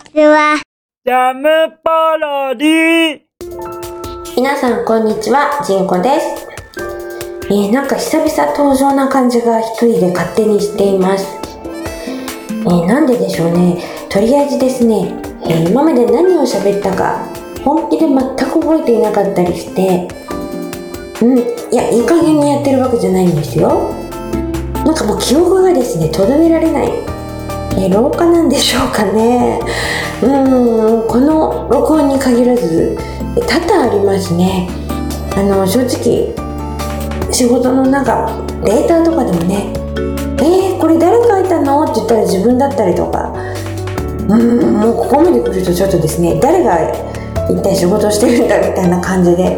ちは。ジャムパロディ皆さんこんにちは、ジンコです。えー、なんか久々登場な感じが一人で勝手にしています。えー、なんででしょうね。とりあえずですね、えー今まで何を喋ったか本気で全く覚えていなかったりして、うん、いや、いい加減にやってるわけじゃないんですよ。なんかもう記憶がですね、とどめられない。えー老化なんでしょうかね。うん、この録音に限らず、多々ありますね。あの、正直、仕事のなんか、データとかでもね、えー、これ誰書いたの？って言ったら自分だったりとか、うん、もうここまで来るとちょっとですね、誰が一体仕事してるんだみたいな感じで、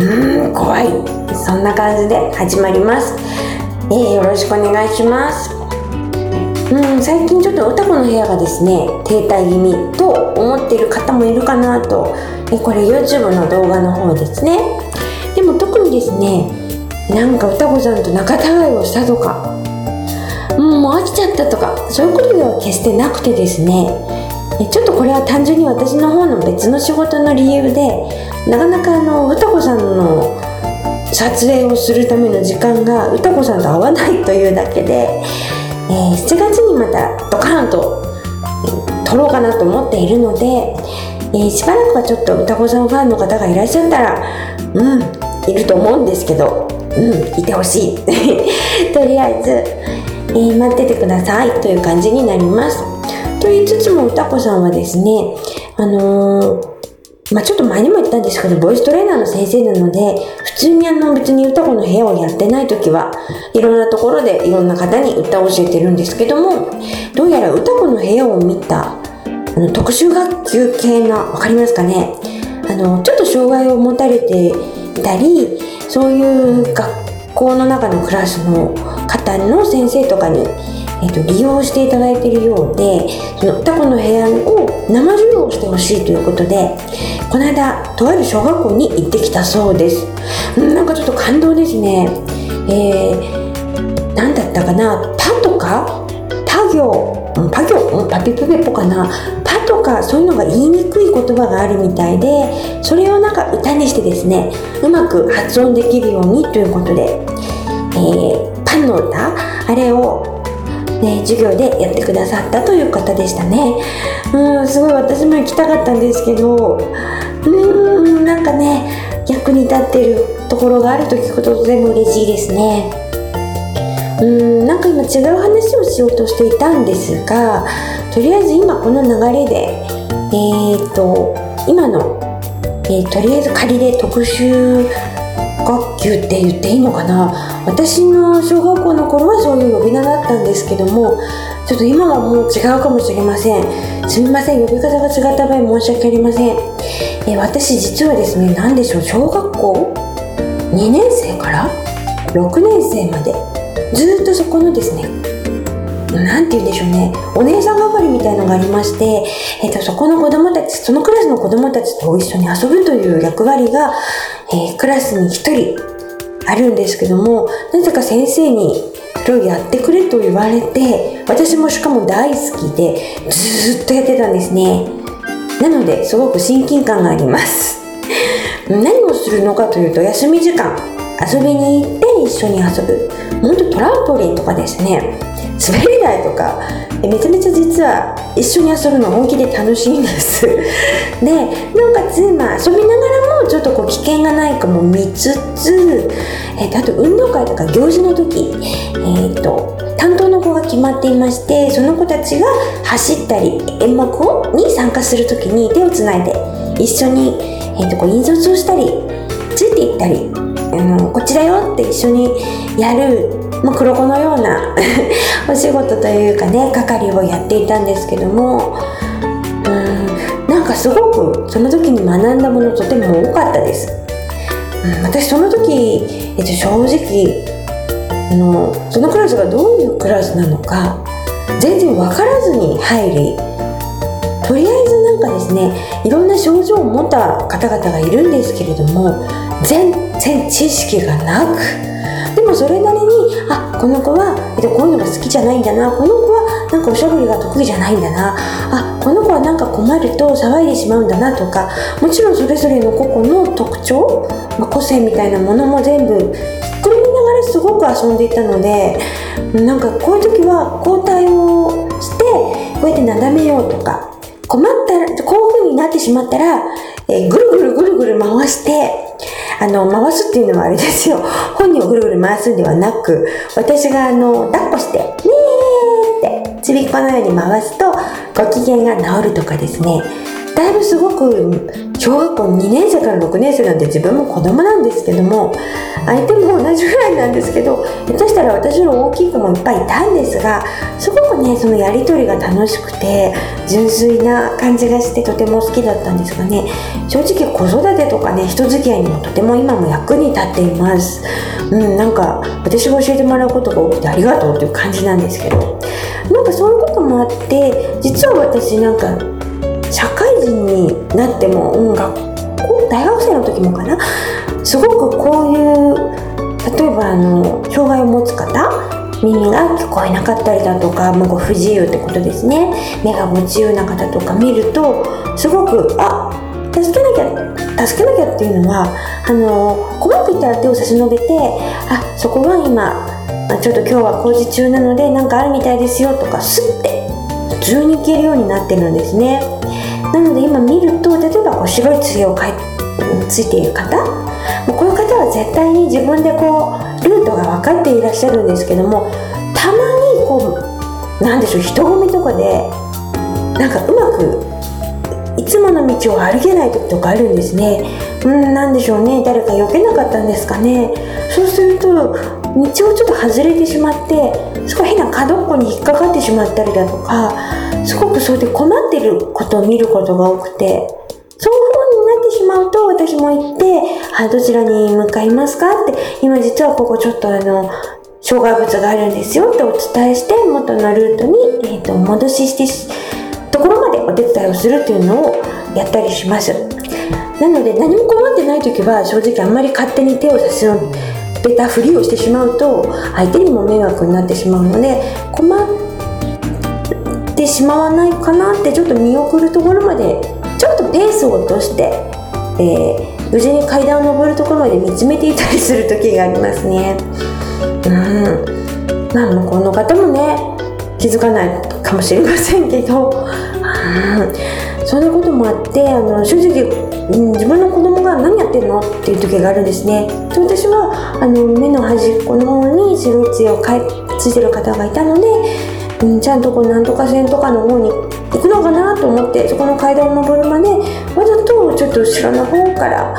うん、怖い。そんな感じで始まります。えー、よろしくお願いします。うん、最近ちょっと歌子の部屋がですね停滞気味と思っている方もいるかなと。えこれ YouTube の動画の方ですね。でも特にですねなんか歌子さんと仲違いをしたとかもう飽きちゃったとかそういうことでは決してなくてですね。ちょっとこれは単純に私の方の別の仕事の理由でなかなかあの歌子さんの撮影をするための時間が歌子さんと合わないというだけで7月にまたドカーンと、撮ろうかなと思っているので、えーしばらくはちょっと歌子さんファンの方がいらっしゃったらうんいると思うんですけどうんいてほしい。とりあえず、えー待っててください。という感じになります。と言いつつも歌子さんはですねあのーまあちょっと前にも言ったんですけど、ボイストレーナーの先生なので、普通にあの別に歌子の部屋をやってない時はいろんなところでいろんな方に歌を教えてるんですけども、どうやら歌子の部屋を見たあの特殊学級系な、わかりますかね？あの、ちょっと障害を持たれていたり、そういう学校の中のクラスの方の先生とかにえっと利用していただいているようでその歌子の部屋を生授業をしてほしいということでこの間とある小学校に行ってきたそうです。んなんかちょっと感動ですね。えー、何だったかな？パとか？パ行？うんパ行？うんパピプペポかな？パとかそういうのが言いにくい言葉があるみたいでそれをなんか歌にしてですねうまく発音できるようにということで、えー、パンの歌？あれをね、授業でやってくださったという方でしたね。うん、すごい私も行きたかったんですけど、うーん、なんかね、役に立ってるところがあると聞くととても嬉しいですね。うん、なんか今違う話をしようとしていたんですが、とりあえず今この流れで、えー、っと、今の、えーとりあえず仮で特殊学級って言っていいのかな？私の小学校の頃はそういう呼び名だったんですけどもちょっと今はもう違うかもしれません。すみません呼び方が違った場合申し訳ありません、え私実はですね何でしょう？小学校？2年生から？6年生まで？ずっとそこのですねなんて言うんでしょうね。お姉さん係みたいのがありまして、えっとそこの子供たちそのクラスの子供たちと一緒に遊ぶという役割が、えークラスに1人あるんですけどもなぜか先生にそれをやってくれと言われて私もしかも大好きでずっとやってたんですね。なのですごく親近感があります。何をするのかというと休み時間遊びに行って一緒に遊ぶ。本当トランポリンとかですね。滑り台とかめちゃめちゃ実は一緒に遊ぶの本気で楽しいんです。でなおかつ、まあ、遊びながらもちょっとこう危険がないかも見つつ、えーとあと運動会とか行事の時、えー、と担当の子が決まっていましてその子たちが走ったり演目をに参加する時に手をつないで一緒に、えー、とこう引率をしたりついていったりあのこっちだよって一緒にやる、まあ、黒子のような お仕事というかね係をやっていたんですけどもうんなんかすごくその時に学んだものとても多かったです、うん、私その時、えっと、正直あのそのクラスがどういうクラスなのか全然分からずに入りとりあえずなんかですねいろんな症状を持った方々がいるんですけれども全然知識がなくでもそれなりにあこの子は、えっと、こういうのが好きじゃないんだな。この子はなんかおしゃべりが得意じゃないんだな。あこの子はなんか困ると騒いでしまうんだなとか。もちろんそれぞれの個々の特徴、まあ、個性みたいなものも全部ひっくるめながらすごく遊んでいたのでなんかこういう時は交代をしてこうやってなだめようとか困ったらこういう風になってしまったら、えーぐるぐるぐるぐる回してあの回すっていうのはあれですよ。本人をぐるぐる回すんではなく私があの抱っこして「ねー」ってちびっこのように回すとご機嫌が治るとかですね。すごく小学校2年生から6年生なんで自分も子供なんですけども相手も同じぐらいなんですけど下手したら私の大きい子もいっぱいいたんですがすごくねそのやり取りが楽しくて純粋な感じがしてとても好きだったんですがね正直子育てとかね人付き合いにもとても今も役に立っています。うんなんか私が教えてもらうことが多くてありがとうという感じなんですけど。なんかそういうこともあって実は私なんかになっても、うん、学校大学生の時もかな。すごくこういう例えばあの障害を持つ方耳が聞こえなかったりだとか、まあ、ご不自由ってことですね。目が不自由な方とか見るとすごくあ助けなきゃ助けなきゃっていうのはあの困っていたら手を差し伸べてあそこは今ちょっと今日は工事中なのでなんかあるみたいですよとかスッて普通に行けるようになってるんですね。なので今見ると例えばこう白いつげをかいついている方もうこういう方は絶対に自分でこうルートが分かっていらっしゃるんですけどもたまにこうなんでしょう人混みとかでなんかうまくいつもの道を歩けない時とかあるんですね。うんなんでしょうね誰か避けなかったんですかね。そうすると道をちょっと外れてしまってすごい変な角っこに引っかかってしまったりだとかすごくそれで困ってることを見ることが多くてそういうになってしまうと私も行って「あどちらに向かいますか?」って今実はここちょっとあの障害物があるんですよってお伝えして元のルートに、えー、と戻ししてしところまでお手伝いをするっていうのをやったりしますなので何も困ってない時は正直あんまり勝手に手を差し伸べたふりをしてしまうと相手にも迷惑になってしまうので困っててしまわないかなってちょっと見送るところまでちょっとペースを落として、えー無事に階段を上るところまで見つめていたりする時がありますね。うん。まあ向こうの方もね気づかないかもしれませんけど、うん、そんなこともあってあの正直、うん、自分の子供が何やってんのっていう時があるんですね。で私はあの目の端っこの方に白い杖をかいついてる方がいたので、うん、ちゃんとこうなんとか線とかの方に行くのかなと思ってそこの階段を上るまでわざとちょっと後ろの方から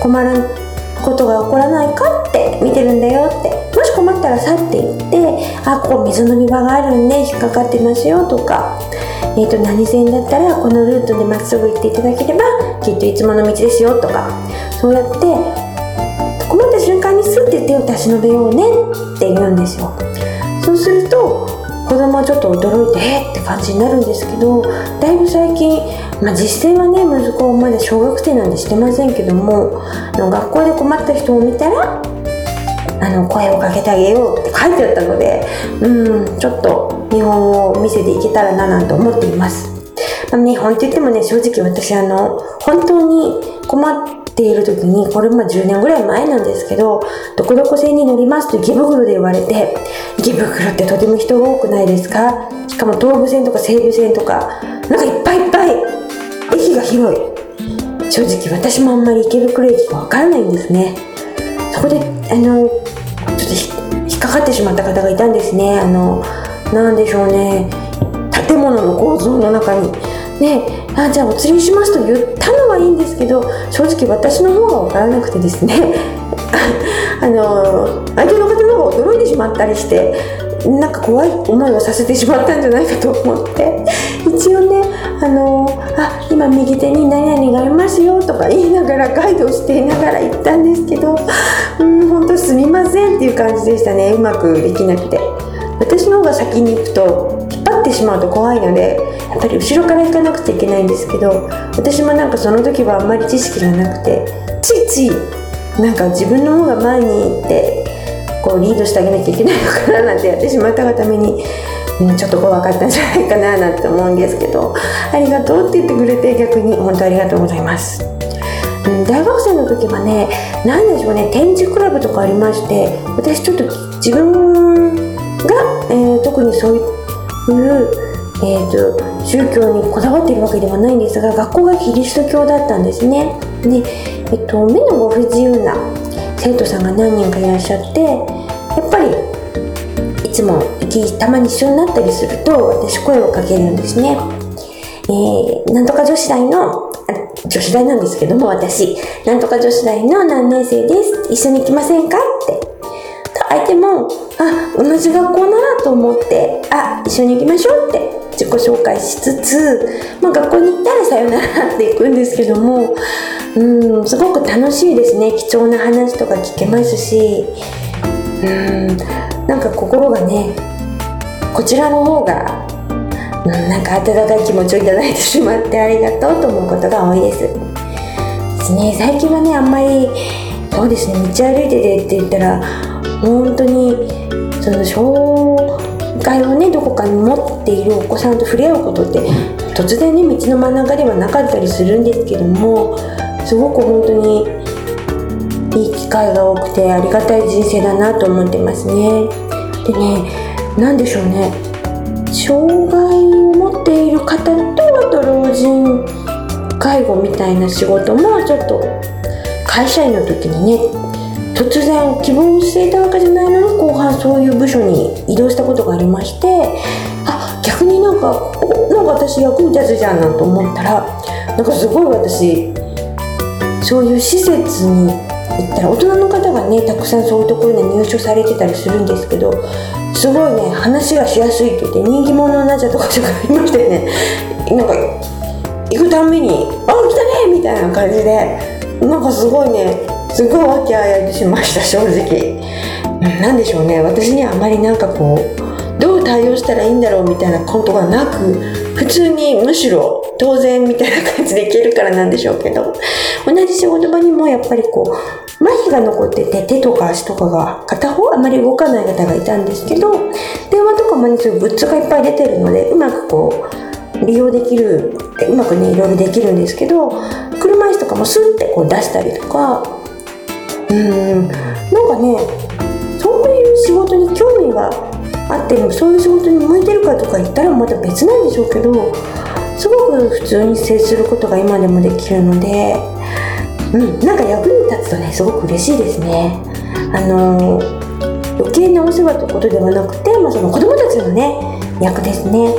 困らんことが起こらないかって見てるんだよってもし困ったら去っていってあここ水飲み場があるんで引っかかってますよとか、えー、と何線だったらこのルートでまっすぐ行っていただければきっといつもの道ですよとかそうやって困った瞬間にスッて手を差し伸べようねって言うんですよ。そうすると子供はちょっと驚いてえって感じになるんですけどだいぶ最近、まあ、実践はね息子まだ小学生なんでしてませんけどもあの学校で困った人を見たらあの声をかけてあげようって書いてあったのでうんちょっと見本を見せていけたらななんて思っています、まあ、見本って言ってもね正直私あの本当に困ている時にこれも10年ぐらい前なんですけどどこどこ線に乗りますと池袋で言われて池袋ってとても人が多くないですか？しかも東武線とか西武線とかなんかいっぱいいっぱい駅が広い。正直私もあんまり池袋駅がわからないんですね。そこであのちょっと引っかかってしまった方がいたんですね。あのなんでしょうね。建物の構造の中にねあじゃあお釣りしますと言ったのはいいんですけど正直私の方が分からなくてですね。あの相手の方の方が驚いてしまったりしてなんか怖い思いをさせてしまったんじゃないかと思って。一応ねあのあ今右手に何々がありますよとか言いながらガイドをしていながら行ったんですけどうん本当すみませんっていう感じでしたね。うまくできなくて。私の方が先に行くとってしまうと怖いのでやっぱり後ろから行かなくちゃいけないんですけど私もなんかその時はあんまり知識がなくてついついなんか自分の方が前に行ってこうリードしてあげなきゃいけないのかななんてやってしまったがためにうん、ちょっと怖かったんじゃないかななんて思うんですけどありがとうって言ってくれて逆に本当ありがとうございます、うん、大学生の時はね何でしょうね展示クラブとかありまして私ちょっと自分が、えー特にそういう、えー、と宗教にこだわっているわけではないんですが学校がキリスト教だったんですねで、えっと、目のご不自由な生徒さんが何人かいらっしゃってやっぱりいつもたまに一緒になったりすると私声をかけるんですね。えー、なんとか女子大の、女子大なんですけども私、なんとか女子大の何年生です。一緒に行きませんか？って。相手も、あ、同じ学校ならと思って、あ、一緒に行きましょうって自己紹介しつつ、まあ学校に行ったらさよならって行くんですけども、うん、すごく楽しいですね。貴重な話とか聞けますし、うん、なんか心がね、こちらの方が、うん、なんか温かい気持ちをいただいてしまってありがとうと思うことが多いです。ですね、最近はね、あんまり、そうですね、道歩いててって言ったら、本当に、その、障害をね、どこかに持っているお子さんと触れ合うことって、突然ね、道の真ん中ではなかったりするんですけども、すごく本当に、いい機会が多くてありがたい人生だなと思ってますね。でね、なんでしょうね。障害を持っている方とあと老人介護みたいな仕事もちょっと会社員の時にね突然希望をしていたわけじゃないのに後半そういう部署に移動したことがありましてあ逆になんかおなんか私役に立つじゃんなんて思ったらなんかすごい私そういう施設に行ったら大人の方がねたくさんそういうところに入所されてたりするんですけどすごいね話がしやすいって言って人気者になっちゃったことがありましてねなんか行くたんびに「あ来たね!」みたいな感じでなんかすごいねすごい和気あいあいとしました正直。うんなんでしょうね私にはあまりなんかこうどう対応したらいいんだろうみたいなことがなく普通にむしろ当然みたいな感じでいけるからなんでしょうけど同じ仕事場にもやっぱりこう麻痺が残ってて手とか足とかが片方あまり動かない方がいたんですけど電話とかもねそういうグッズがいっぱい出てるのでうまくこう利用できるうまくねいろいろできるんですけど車椅子とかもスッてこう出したりとかうんなんかねそういう仕事に興味があってもそういう仕事に向いてるかとか言ったらまた別なんでしょうけどすごく普通に接することが今でもできるので、うん、なんか役に立つとねすごく嬉しいですね。あの余計なお世話ということではなくて、まあ、その子供たちのね役ですね。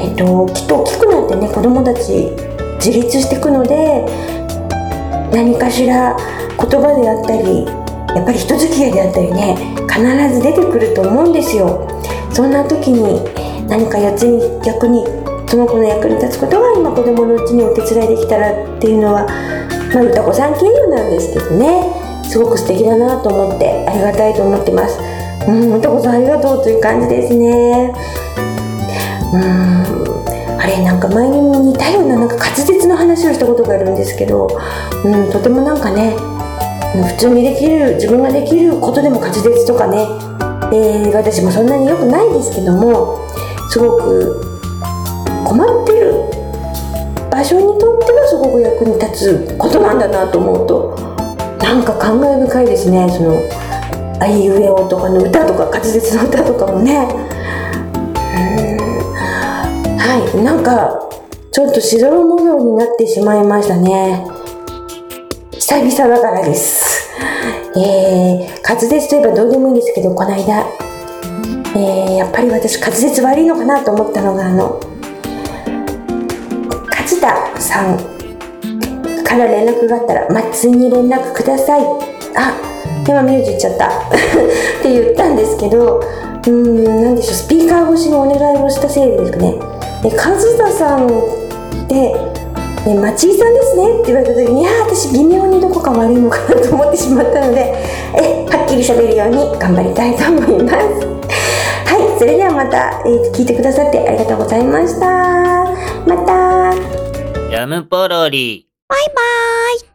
えっと、きっと大きくなってね子供たち自立していくので何かしら言葉であったりやっぱり人付き合いであったりね必ず出てくると思うんですよ。そんな時に何かやつに逆にその子の役に立つことが今子供のうちにお手伝いできたらっていうのはまあ歌子さん経由なんですけどね。すごく素敵だなと思ってありがたいと思ってます。うん歌子さんありがとうという感じですね。うん。あれなんか前にも似たようななんか滑舌の話をしたことがあるんですけど、うん、とてもなんかね普通にできる自分ができることでも滑舌とかね、えー私もそんなに良くないですけどもすごく困ってる場所にとってはすごく役に立つことなんだなと思うとなんか感慨深いですねその「あいうえお」とかの歌とか滑舌の歌とかもね。うん。はいなんかちょっとしどろ模様になってしまいましたね。久々だからです。えー、滑舌といえばどうでもいいんですけどこの間えー、やっぱり私滑舌悪いのかなと思ったのがあの勝田さんから連絡があったら松井に連絡ください。あ今名字言っちゃった。って言ったんですけどうーんなんでしょうスピーカー越しのお願いをしたせいですかねで勝田さんってね、町井さんですねって言われた時にいや私微妙にどこか悪いのかなと思ってしまったのでえはっきり喋るように頑張りたいと思います はいそれではまた、えー聞いてくださってありがとうございましたまたジャムポロリ。バイバーイ。